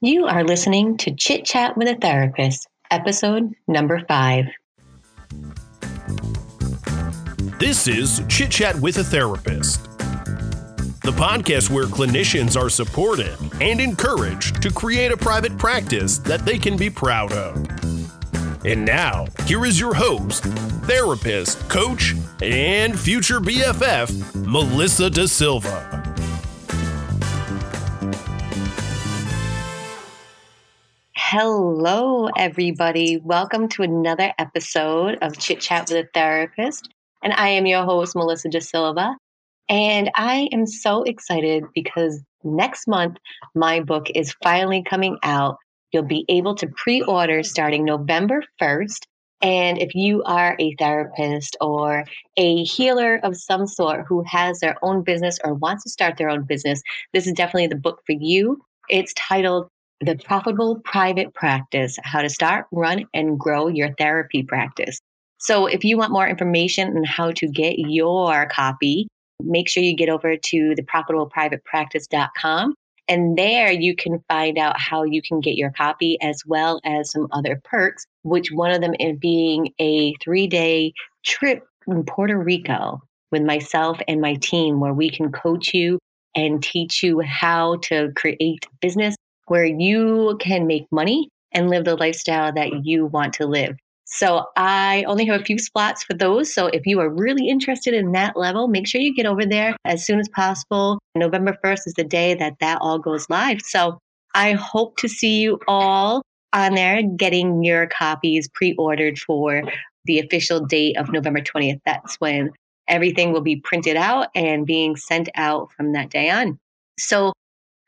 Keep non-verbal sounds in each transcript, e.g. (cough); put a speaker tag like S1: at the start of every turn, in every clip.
S1: You are listening to Chit Chat with a Therapist, episode number five.
S2: This is Chit Chat with a Therapist, the podcast where clinicians are supported and encouraged to create a private practice that they can be proud of. And now, here is your host, therapist, coach, and future BFF, Melissa Da Silva.
S1: Hello, everybody. Welcome to another episode of Chit Chat with a Therapist. And I am your host, Melissa Da Silva. And I am so excited because next month, my book is finally coming out. You'll be able to pre order starting November 1st. And if you are a therapist or a healer of some sort who has their own business or wants to start their own business, this is definitely the book for you. It's titled the profitable private practice, how to start, run, and grow your therapy practice. So if you want more information on how to get your copy, make sure you get over to the profitableprivatepractice.com. And there you can find out how you can get your copy as well as some other perks, which one of them is being a three day trip in Puerto Rico with myself and my team, where we can coach you and teach you how to create business where you can make money and live the lifestyle that mm. you want to live. So I only have a few spots for those. So if you are really interested in that level, make sure you get over there as soon as possible. November 1st is the day that that all goes live. So I hope to see you all on there getting your copies pre-ordered for the official date of November 20th. That's when everything will be printed out and being sent out from that day on. So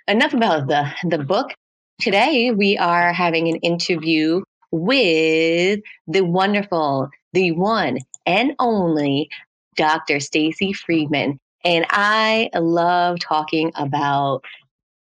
S1: enough about the, the book. Today, we are having an interview with the wonderful, the one and only Dr. Stacy Friedman. And I love talking about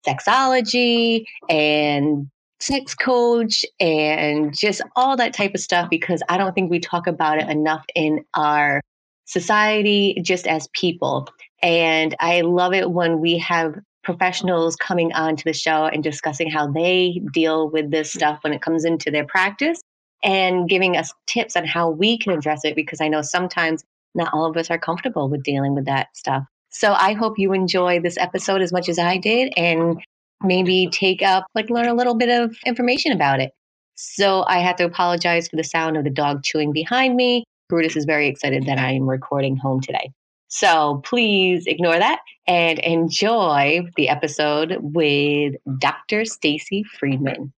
S1: sexology and sex coach and just all that type of stuff because I don't think we talk about it enough in our society just as people. And I love it when we have professionals coming on to the show and discussing how they deal with this stuff when it comes into their practice and giving us tips on how we can address it because I know sometimes not all of us are comfortable with dealing with that stuff. So I hope you enjoy this episode as much as I did and maybe take up, like, learn a little bit of information about it. So I have to apologize for the sound of the dog chewing behind me. Brutus is very excited that I am recording home today. So please ignore that and enjoy the episode with Dr. Stacy Friedman.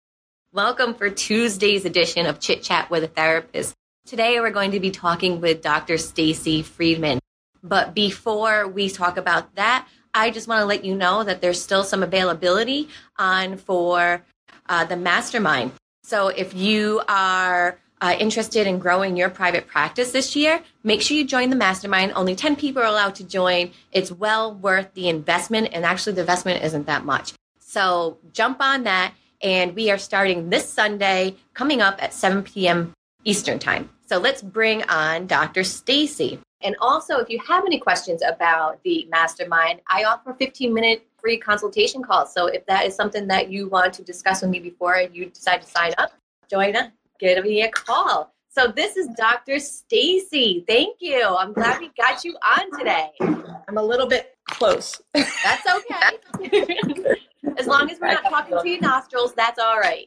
S1: Welcome for Tuesday's edition of Chit Chat with a Therapist. Today we're going to be talking with Dr. Stacy Friedman. But before we talk about that, I just want to let you know that there's still some availability on for uh, the mastermind. So if you are uh, interested in growing your private practice this year, make sure you join the mastermind. Only 10 people are allowed to join. It's well worth the investment, and actually, the investment isn't that much. So jump on that. And we are starting this Sunday, coming up at 7 p.m. Eastern Time. So let's bring on Dr. Stacy. And also, if you have any questions about the mastermind, I offer 15 minute free consultation calls. So if that is something that you want to discuss with me before you decide to sign up, join us give me a call. So this is Dr. Stacy. Thank you. I'm glad we got you on today.
S3: I'm a little bit close.
S1: That's okay. (laughs) as long as we're not talking to your nostrils, that's all right.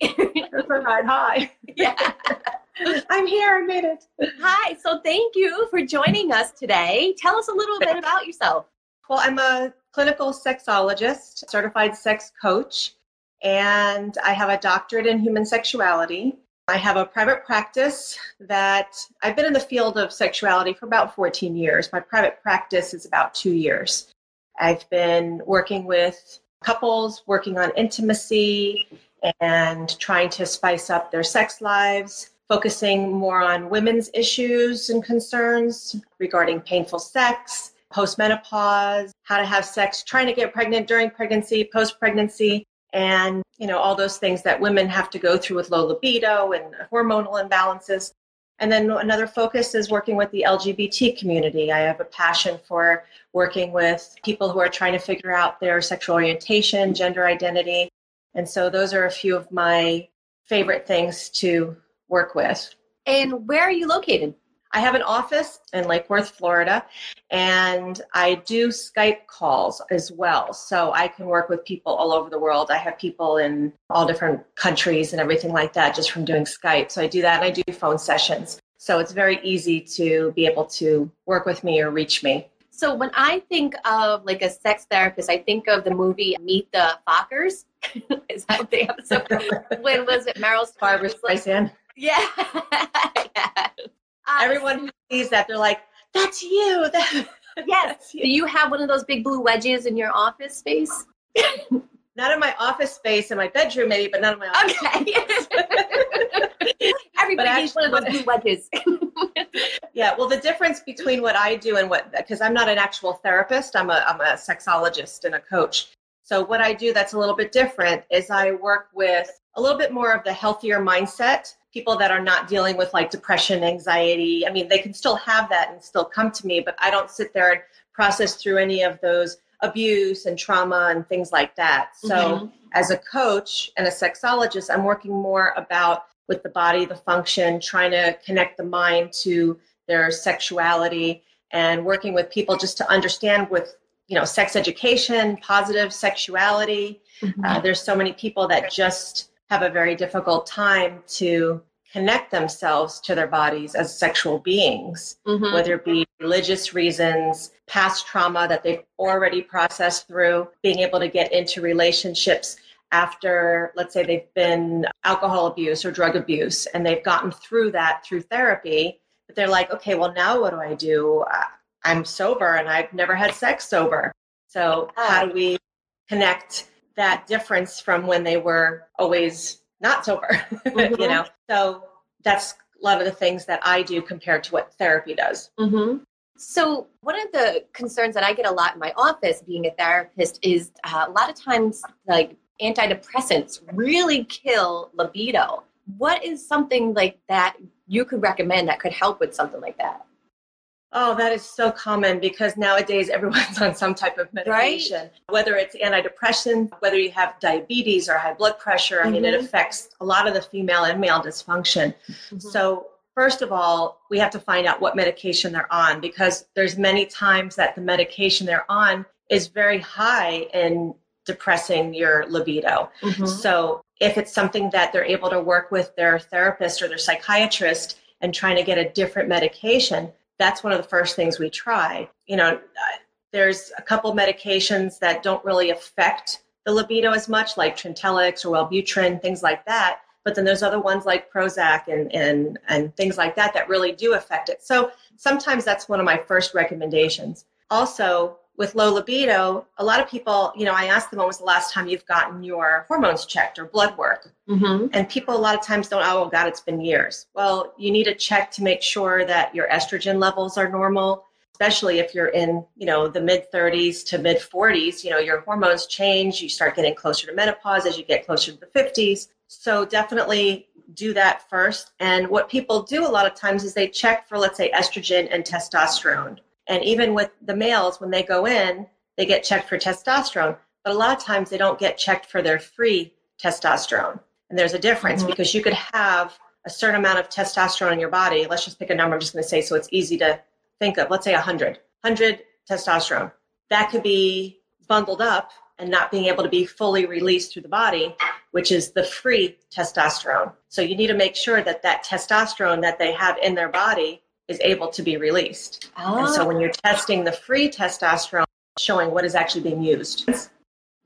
S3: That's all right. Hi.
S1: Yeah. (laughs)
S3: I'm here. I made it.
S1: Hi. So thank you for joining us today. Tell us a little bit about yourself.
S3: Well, I'm a clinical sexologist, certified sex coach, and I have a doctorate in human sexuality. I have a private practice that I've been in the field of sexuality for about 14 years. My private practice is about two years. I've been working with couples, working on intimacy and trying to spice up their sex lives, focusing more on women's issues and concerns regarding painful sex, postmenopause, how to have sex, trying to get pregnant during pregnancy, post pregnancy, and you know all those things that women have to go through with low libido and hormonal imbalances and then another focus is working with the lgbt community i have a passion for working with people who are trying to figure out their sexual orientation gender identity And so those are a few of my favorite things to work with.
S4: And where are you located?
S3: I have an office in Lake Worth, Florida, and I do Skype calls as well. So I can work with people all over the world. I have people in all different countries and everything like that just from doing Skype. So I do that and I do phone sessions. So it's very easy to be able to work with me or reach me.
S4: So when I think of like a sex therapist, I think of the movie Meet the Fockers. (laughs) Is that the episode? (laughs) when was it? Meryl
S3: Barbra Streisand. (laughs)
S4: Yeah. yeah.
S3: Uh, Everyone who sees that, they're like, "That's you." (laughs) That,
S4: yes. Do you have one of those big blue wedges in your office space? (laughs)
S3: not in my office space, in my bedroom, maybe, but not in my office.
S4: Okay. (laughs) Everybody needs one of those blue wedges.
S3: yeah. Well, the difference between what I do and what, because I'm not an actual therapist, I'm a, I'm a sexologist and a coach. So what I do that's a little bit different is I work with a little bit more of the healthier mindset people that are not dealing with like depression, anxiety. I mean, they can still have that and still come to me, but I don't sit there and process through any of those abuse and trauma and things like that. So, mm-hmm. as a coach and a sexologist, I'm working more about with the body, the function, trying to connect the mind to their sexuality and working with people just to understand with you know sex education positive sexuality mm-hmm. uh, there's so many people that just have a very difficult time to connect themselves to their bodies as sexual beings, mm-hmm. whether it be religious reasons, past trauma that they've already processed through, being able to get into relationships after, let's say, they've been alcohol abuse or drug abuse, and they've gotten through that through therapy. But they're like, okay, well, now what do I do? I'm sober and I've never had sex sober. So, how do we connect that difference from when they were always not sober, (laughs) mm-hmm. you know? So that's a lot of the things that I do compared to what therapy does.
S4: Mm-hmm. So, one of the concerns that I get a lot in my office being a therapist is uh, a lot of times, like antidepressants really kill libido. What is something like that you could recommend that could help with something like that?
S3: Oh, that is so common because nowadays everyone's (laughs) on some type of medication, right? whether it's antidepressant, whether you have diabetes or high blood pressure. Mm-hmm. I mean, it mm-hmm. affects a lot of the female and male dysfunction. Mm-hmm. So, first of all, we have to find out what medication they're on because there's many times that the medication they're on is very high in depressing your libido. Mm-hmm. So, if it's something that they're able to work with their therapist or their psychiatrist and trying to get a different medication, that's one of the first things we try. You know, uh, there's a couple medications that don't really affect the libido as much, like Trintellix or Wellbutrin, things like that. But then there's other ones like Prozac and, and, and things like that that really do affect it. So sometimes that's one of my first recommendations. Also, with low libido, a lot of people, you know, I ask them when was the last time you've gotten your hormones checked or blood work. Mm-hmm. And people a lot of times don't, oh, God, it's been years. Well, you need to check to make sure that your estrogen levels are normal, especially if you're in, you know, the mid 30s to mid 40s. You know, your hormones change. You start getting closer to menopause as you get closer to the 50s. So definitely do that first. And what people do a lot of times is they check for, let's say, estrogen and testosterone and even with the males, when they go in, they get checked for testosterone, but a lot of times they don't get checked for their free testosterone. And there's a difference mm-hmm. because you could have a certain amount of testosterone in your body. Let's just pick a number I'm just going to say so it's easy to think of. Let's say 100. 100 testosterone. That could be bundled up and not being able to be fully released through the body, which is the free testosterone. So you need to make sure that that testosterone that they have in their body is able to be released. Oh. And so ah. when you're testing the free testosterone, showing what is actually being used.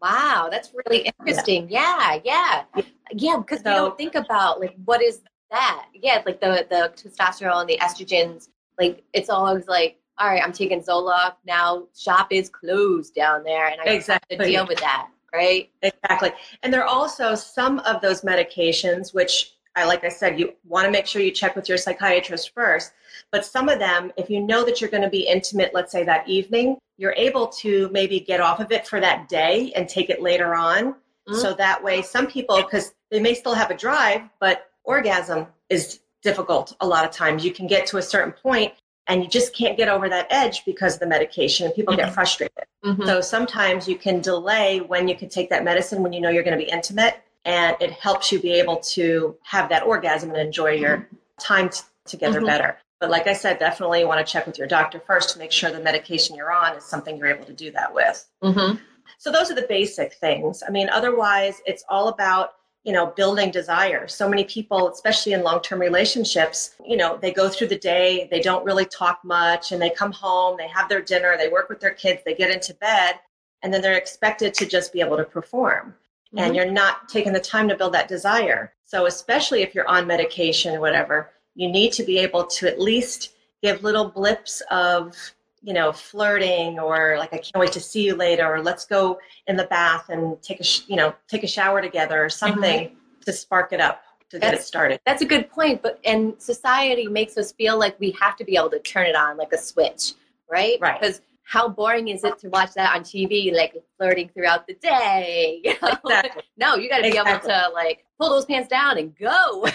S4: Wow, that's really interesting. Yeah, yeah. Yeah, yeah because so, we don't think about like what is that? Yeah, like the the testosterone, and the estrogens, like it's always like, all right, I'm taking Zoloft. Now shop is closed down there and I exactly. have to deal with that. Right?
S3: Exactly. And there are also some of those medications which I like I said, you want to make sure you check with your psychiatrist first. But some of them, if you know that you're going to be intimate, let's say that evening, you're able to maybe get off of it for that day and take it later on. Mm-hmm. So that way, some people, because they may still have a drive, but orgasm is difficult a lot of times. You can get to a certain point and you just can't get over that edge because of the medication and people mm-hmm. get frustrated. Mm-hmm. So sometimes you can delay when you can take that medicine when you know you're going to be intimate and it helps you be able to have that orgasm and enjoy your mm-hmm. time t- together mm-hmm. better. But like I said, definitely want to check with your doctor first to make sure the medication you're on is something you're able to do that with. Mm-hmm. So those are the basic things. I mean, otherwise, it's all about you know building desire so many people especially in long-term relationships you know they go through the day they don't really talk much and they come home they have their dinner they work with their kids they get into bed and then they're expected to just be able to perform mm-hmm. and you're not taking the time to build that desire so especially if you're on medication or whatever you need to be able to at least give little blips of you know flirting or like i can't wait to see you later or let's go in the bath and take a sh- you know take a shower together or something mm-hmm. to spark it up to that's, get it started.
S4: that's a good point but and society makes us feel like we have to be able to turn it on like a switch right?
S3: Right.
S4: Because how boring is it to watch that on TV, like flirting throughout the day? (laughs) You know? Exactly. no, you got to be exactly. able to like pull those pants down and go.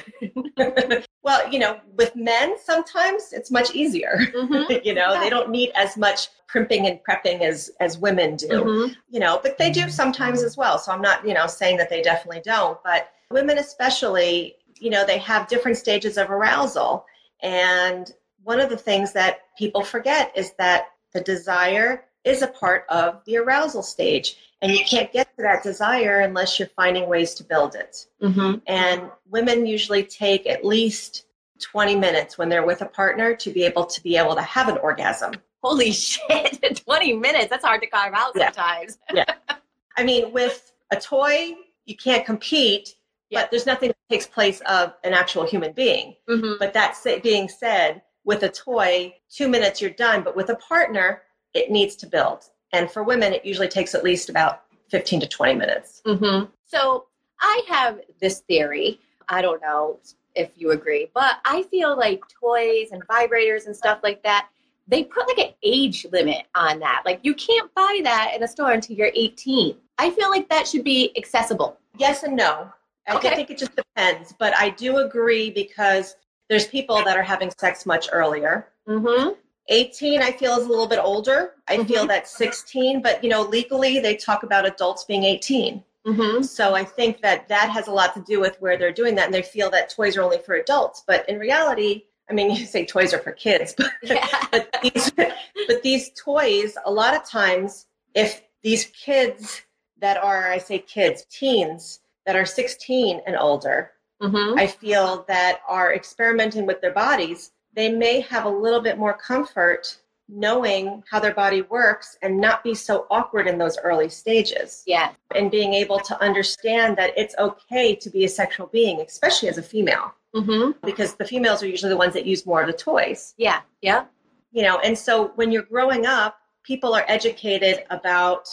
S4: (laughs)
S3: well, you know, with men, sometimes it's much easier. Mm-hmm. (laughs) you know, yeah. they don't need as much primping and prepping as as women do. Mm-hmm. You know, but they do sometimes as well. So I'm not, you know, saying that they definitely don't, but women especially, you know, they have different stages of arousal, and one of the things that people forget is that the desire is a part of the arousal stage. And you can't get to that desire unless you're finding ways to build it. Mm-hmm. And women usually take at least 20 minutes when they're with a partner to be able to be able to have an orgasm.
S4: Holy (laughs) shit, 20 minutes. That's hard to carve out yeah. sometimes. (laughs)
S3: yeah. I mean, with a toy, you can't compete, yeah. but there's nothing that takes place of an actual human being. Mm-hmm. But that being said, with a toy, two minutes you're done, but with a partner, it needs to build. And for women, it usually takes at least about 15 to 20 minutes.
S4: Mm-hmm. So I have this theory. I don't know if you agree, but I feel like toys and vibrators and stuff like that, they put like an age limit on that. Like you can't buy that in a store until you're 18. I feel like that should be accessible.
S3: Yes and no. Okay. I think it just depends, but I do agree because there's people that are having sex much earlier. Mm-hmm. 18, I feel, is a little bit older. I mm-hmm. feel that 16, but you know, legally they talk about adults being 18. Mm-hmm. So I think that that has a lot to do with where they're doing that, and they feel that toys are only for adults. But in reality, I mean, (laughs) you say toys are for kids, but, (laughs) yeah. (laughs) but, these, but these toys, a lot of times, if these kids that are, I say kids, teens that are 16 and older, mm-hmm. I feel that are experimenting with their bodies, they may have a little bit more comfort knowing how their body works and not be so awkward in those early stages.
S4: Yeah.
S3: And being able to understand that it's okay to be a sexual being, especially as a female. Mm-hmm. Because the females are usually the ones that use more of the toys.
S4: Yeah. Yeah.
S3: You know, and so when you're growing up, people are educated about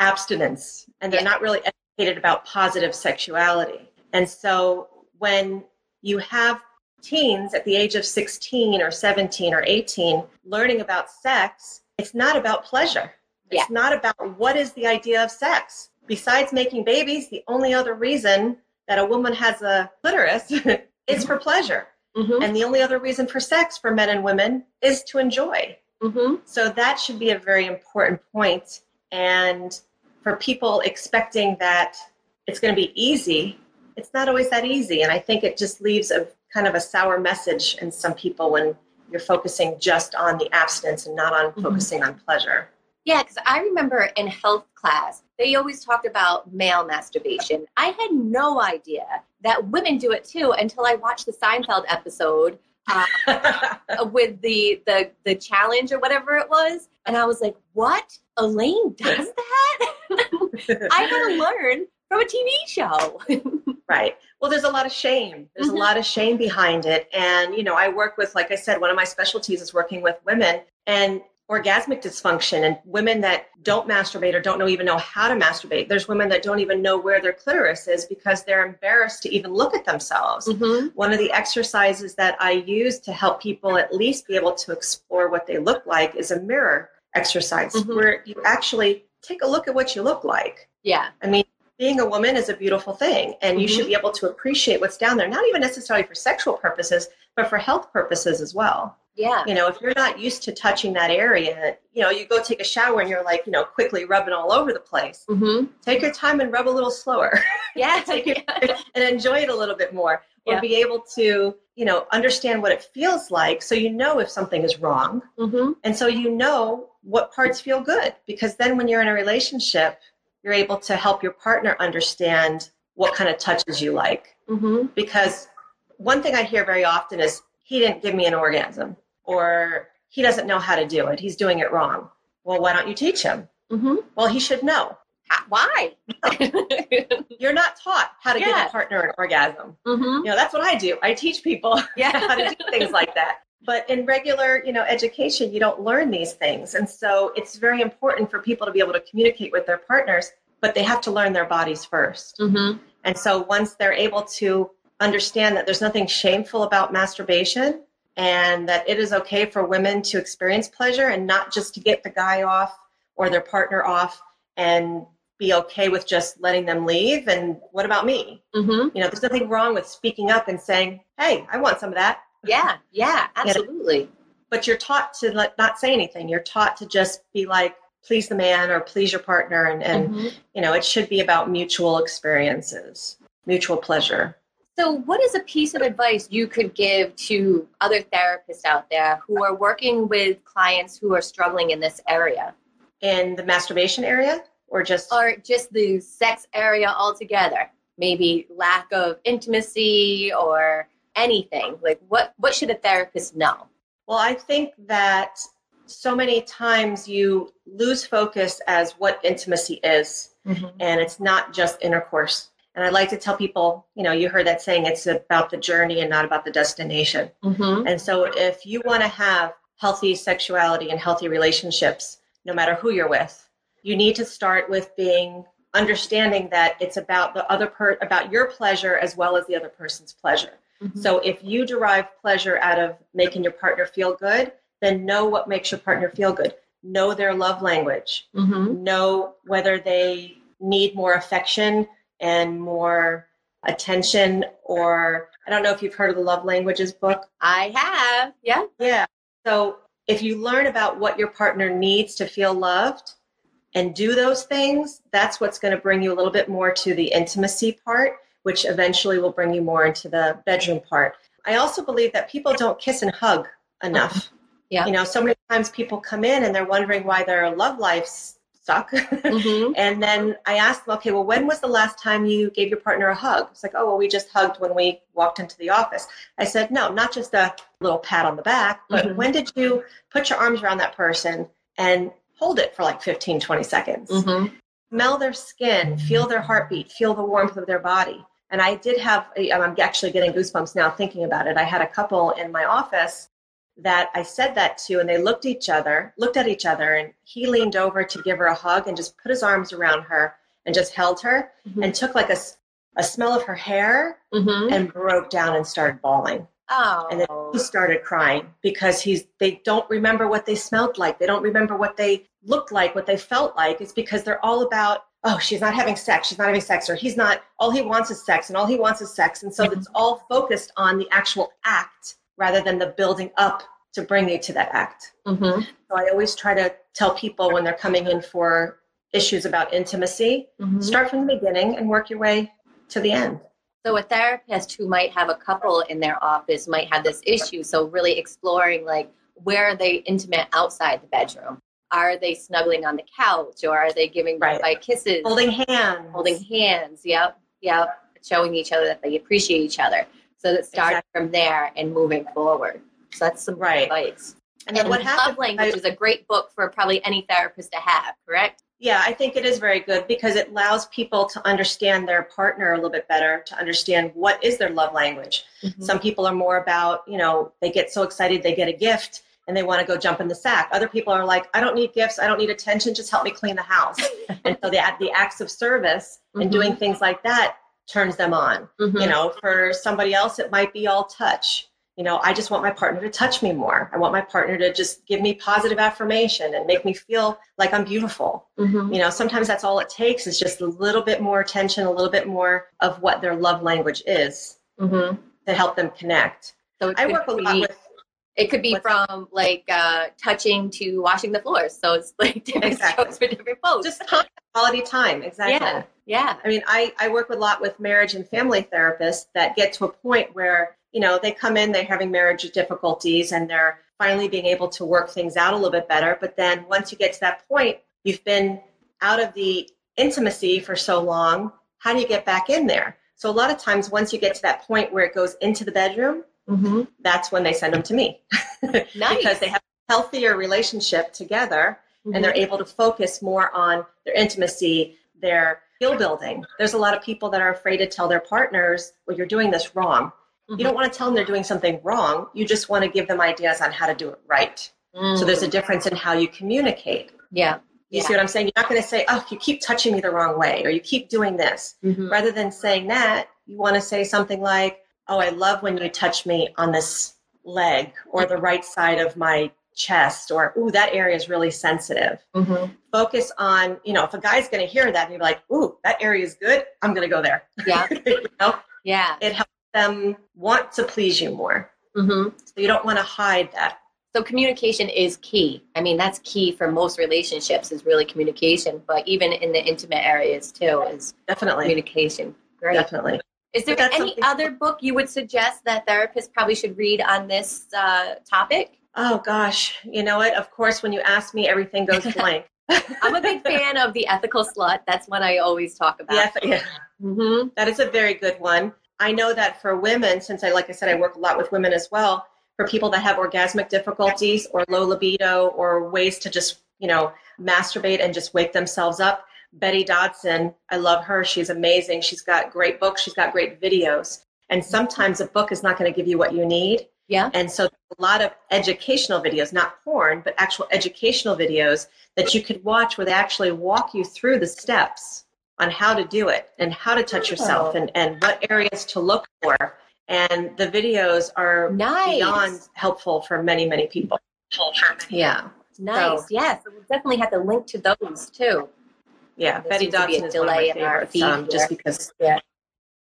S3: abstinence and they're yeah. not really educated about positive sexuality. And so when you have teens at the age of 16 or 17 or 18 learning about sex, it's not about pleasure. It's yeah. not about what is the idea of sex. Besides making babies, the only other reason that a woman has a clitoris (laughs) is for pleasure. Mm-hmm. And the only other reason for sex for men and women is to enjoy. Mm-hmm. So that should be a very important point. And for people expecting that it's going to be easy, it's not always that easy. And I think it just leaves a kind of a sour message in some people when you're focusing just on the abstinence and not on mm-hmm. focusing on pleasure.
S4: Yeah, because I remember in health class, they always talked about male masturbation. I had no idea that women do it too until I watched the Seinfeld episode (laughs) uh, with the, the the challenge or whatever it was, and I was like, "What? Elaine does (laughs) that?" (laughs) I gotta learn from a TV show. (laughs)
S3: right. Well, there's a lot of shame. There's mm-hmm. a lot of shame behind it. And, you know, I work with, like I said, one of my specialties is working with women and orgasmic dysfunction and women that don't masturbate or don't know even know how to masturbate. There's women that don't even know where their clitoris is because they're embarrassed to even look at themselves. Mm-hmm. One of the exercises that I use to help people at least be able to explore what they look like is a mirror exercise mm-hmm. where you actually take a look at what you look like.
S4: Yeah.
S3: I mean, being a woman is a beautiful thing and you mm-hmm. should be able to appreciate what's down there not even necessarily for sexual purposes but for health purposes as well
S4: Yeah.
S3: You know, if you're not used to touching that area, you know, you go take a shower and you're like, you know, quickly rubbing all over the place.
S4: Mm-hmm.
S3: Take your time and rub a little slower. (laughs)
S4: Yeah. (laughs)
S3: take it (laughs) and enjoy it a little bit more. Or
S4: Yeah.
S3: be able to, you know, understand what it feels like so you know if something is wrong.
S4: mm-hmm.
S3: And so you know what parts feel good because then when you're in a relationship, you're able to help your partner understand what kind of touches you like.
S4: Mm-hmm.
S3: Because one thing I hear very often is he didn't give me an orgasm or he doesn't know how to do it. He's doing it wrong. Well, why don't you teach him?
S4: Mm-hmm.
S3: Well, he should know.
S4: Why? (laughs)
S3: You're not taught how to give a partner an orgasm.
S4: mm-hmm.
S3: You know, that's what I do. I teach people (laughs)
S4: Yeah.
S3: how to do things like that. But in regular, you know, education, you don't learn these things. And so it's very important for people to be able to communicate with their partners, but they have to learn their bodies first.
S4: Mm-hmm.
S3: And so once they're able to understand that there's nothing shameful about masturbation and that it is okay for women to experience pleasure and not just to get the guy off or their partner off and be okay with just letting them leave and what about me?
S4: Mm-hmm.
S3: You know, there's nothing wrong with speaking up and saying, "Hey, I want some of that."
S4: Yeah. Yeah. Absolutely.
S3: But you're taught to let, not say anything. You're taught to just be like, please the man or please your partner, and, and
S4: Mhm.
S3: you know, it should be about mutual experiences, mutual pleasure.
S4: So, what is a piece of advice you could give to other therapists out there who are working with clients who are struggling in this area
S3: In the masturbation area, or just
S4: or just the sex area altogether? Maybe lack of intimacy or anything. Like, what, what should a therapist know?
S3: Well, I think that so many times you lose focus as what intimacy is, and it's not just intercourse. And I like to tell people, you know, you heard that saying, it's about the journey and not about the destination.
S4: Mm-hmm.
S3: And so if you want to have healthy sexuality and healthy relationships, no matter who you're with, you need to start with being understanding that it's about the other per about your pleasure as well as the other person's pleasure. So if you derive pleasure out of making your partner feel good, then know what makes your partner feel good. Know their love language.
S4: Mm-hmm.
S3: Know whether they need more affection and more attention or I don't know if you've heard of the love languages book.
S4: I have. Yeah.
S3: Yeah. So if you learn about what your partner needs to feel loved and do those things, that's what's going to bring you a little bit more to the intimacy part, which eventually will bring you more into the bedroom part. I also believe that people don't kiss and hug enough.
S4: Yeah.
S3: You know, so many times people come in and they're wondering why their love lives suck. (laughs)
S4: Mm-hmm.
S3: and then I asked them, okay, well, when was the last time you gave your partner a hug? It's like, oh, well, we just hugged when we walked into the office. I said, no, not just a little pat on the back, but
S4: Mhm.
S3: when did you put your arms around that person and hold it for like 15, 20 seconds?
S4: Mm-hmm.
S3: Smell their skin, feel their heartbeat, feel the warmth of their body. And I did have, I'm actually getting goosebumps now thinking about it. I had a couple in my office that I said that to, and they looked each other, looked at each other, and he leaned over to give her a hug and just put his arms around her and just held her
S4: Mhm.
S3: and took like a smell of her hair
S4: Mm-hmm.
S3: and broke down and started bawling.
S4: Oh.
S3: And then he started crying because he's they don't remember what they smelled like. They don't remember what they looked like, what they felt like. It's because they're all about, oh, she's not having sex, she's not having sex, or he's not all he wants is sex and all he wants is sex. And so
S4: Mhm.
S3: it's all focused on the actual act rather than the building up to bring you to that act.
S4: mm-hmm.
S3: So I always try to tell people when they're coming in for issues about intimacy,
S4: Mm-hmm.
S3: start from the beginning and work your way to the end.
S4: So a therapist who might have a couple in their office might have this issue. So really exploring like where are they intimate outside the bedroom? Are they snuggling on the couch or are they giving
S3: Right.
S4: by kisses?
S3: Holding hands.
S4: holding hands. Yep. Yep. Showing each other that they appreciate each other. So that starting
S3: Exactly.
S4: from there and moving forward. So that's some
S3: Right.
S4: advice.
S3: And then what
S4: Love? Language
S3: I-
S4: is a great book for probably any therapist to have, correct?
S3: Yeah, I think it is very good because it allows people to understand their partner a little bit better, to understand what is their love language.
S4: Mm-hmm.
S3: Some people are more about, you know, they get so excited they get a gift and they want to go jump in the sack. Other people are like, I don't need gifts, I don't need attention, just help me clean the house. (laughs) and so the the acts of service and
S4: Mhm.
S3: doing things like that turns them on.
S4: Mhm.
S3: You know, for somebody else it might be all touch. You know, I just want my partner to touch me more. I want my partner to just give me positive affirmation and make me feel like I'm beautiful
S4: Mhm.
S3: you know sometimes that's all it takes is just a little bit more attention a little bit more of what their love language is
S4: Mhm.
S3: to help them connect
S4: So
S3: i work a lot with
S4: It could be
S3: What's
S4: from like uh, touching to washing the floors. So it's (laughs) like different
S3: Exactly.
S4: strokes for different folks.
S3: Just time, quality time. Exactly.
S4: yeah, yeah.
S3: I mean, I, I work a lot with marriage and family therapists that get to a point where, you know, they come in, they're having marriage difficulties and they're finally being able to work things out a little bit better. But then once you get to that point, you've been out of the intimacy for so long. How do you get back in there? So a lot of times, once you get to that point where it goes into the bedroom,
S4: Mm-hmm.
S3: that's when they send them to me
S4: Nice. (laughs)
S3: because they have a healthier relationship together
S4: Mm-hmm.
S3: and they're able to focus more on their intimacy, their skill building. There's a lot of people that are afraid to tell their partners, well, you're doing this wrong.
S4: Mm-hmm.
S3: You don't want to tell them they're doing something wrong. You just want to give them ideas on how to do it right. So there's a difference in how you communicate.
S4: yeah.
S3: You
S4: Yeah.
S3: see what I'm saying? You're not going to say, oh, you keep touching me the wrong way or you keep doing this.
S4: Mhm.
S3: Rather than saying that, you want to say something like, oh, I love when you touch me on this leg or the right side of my chest or, ooh, that area is really sensitive
S4: Mhm.
S3: focus on, you know, if a guy's going to hear that and be like, ooh, that area is good, I'm going to go there.
S4: Yeah. (laughs)
S3: you know,
S4: Yeah.
S3: it helps them want to please you more.
S4: hmm
S3: So you don't want to hide that.
S4: So communication is key. I mean, that's key for most relationships is really communication, but even in the intimate areas too is
S3: Definitely.
S4: communication. Great.
S3: Definitely.
S4: Is there any other book you would suggest that therapists probably should read on this uh, topic?
S3: Oh, gosh. You know what? Of course, when you ask me, everything goes (laughs) blank.
S4: I'm a big (laughs) fan of The Ethical Slut. That's one I always talk about.
S3: Yes, yeah,
S4: hmm
S3: that is a very good one. I know that for women, since I, like I said, I work a lot with women as well, for people that have orgasmic difficulties or low libido or ways to just, you know, masturbate and just wake themselves up, Betty Dodson, I love her. She's amazing. She's got great books, she's got great videos. And sometimes a book is not going to give you what you need.
S4: Yeah.
S3: And so a lot of educational videos, not porn, but actual educational videos that you could watch where they actually walk you through the steps on how to do it and how to touch yourself
S4: Oh.
S3: and, and what areas to look for. And the videos are
S4: Nice.
S3: beyond helpful for many, many people. Yeah.
S4: Nice.
S3: So-
S4: yes. We'll definitely have to link to those too.
S3: Yeah.
S4: There
S3: Betty
S4: seems to be a
S3: Dodson is one of my
S4: delay in our
S3: favorites,
S4: feed
S3: um, just because.
S4: Yeah.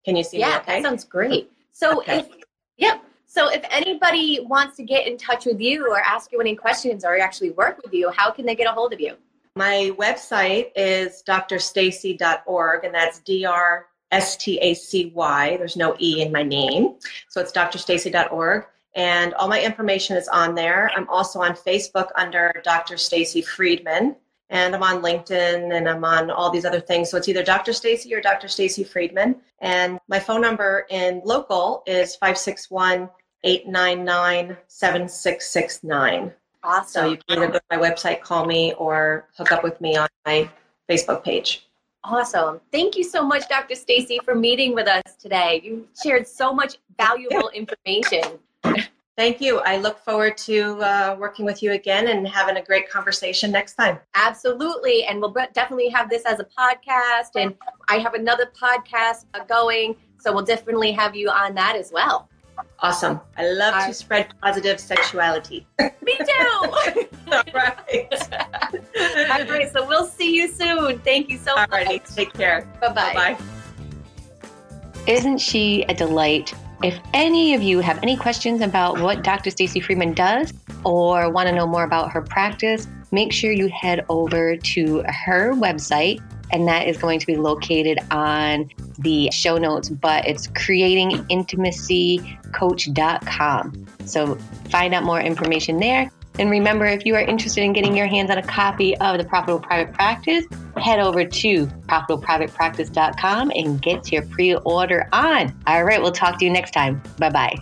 S3: Can you see
S4: yeah,
S3: me okay?
S4: that sounds great. So
S3: Okay.
S4: if yep. So if anybody wants to get in touch with you or ask you any questions or actually work with you, how can they get a hold of you?
S3: My website is drstacy.org, and that's D R S T A C Y. There's no E in my name. So it's drstacy.org. And all my information is on there. I'm also on Facebook under Dr. Stacy Friedman. And I'm on LinkedIn and I'm on all these other things. So it's either Dr. Stacy or Dr. Stacy Friedman. And my phone number in local is 561 899 7669.
S4: Awesome.
S3: So you can either go to my website, call me, or hook up with me on my Facebook page.
S4: Awesome. Thank you so much, Dr. Stacy, for meeting with us today. You shared so much valuable (laughs) information. (laughs)
S3: Thank you. I look forward to uh, working with you again and having a great conversation next time.
S4: Absolutely. And we'll definitely have this as a podcast. And I have another podcast uh, going. So we'll definitely have you on that as well.
S3: Awesome. I love
S4: All
S3: to spread positive sexuality. (laughs)
S4: Me too. (laughs)
S3: All right.
S4: All right. So we'll see you soon. Thank you so
S3: All
S4: much.
S3: righty. Take care.
S4: Bye bye.
S3: Bye.
S1: Isn't she a delight? If any of you have any questions about what Dr. Stacy Friedman does or want to know more about her practice, make sure you head over to her website, and that is going to be located on the show notes, but it's creatingintimacycoach.com. So find out more information there. And remember, if you are interested in getting your hands on a copy of the Profitable Private Practice, head over to profitableprivatepractice.com and get your pre order on. All right, we'll talk to you next time. Bye bye.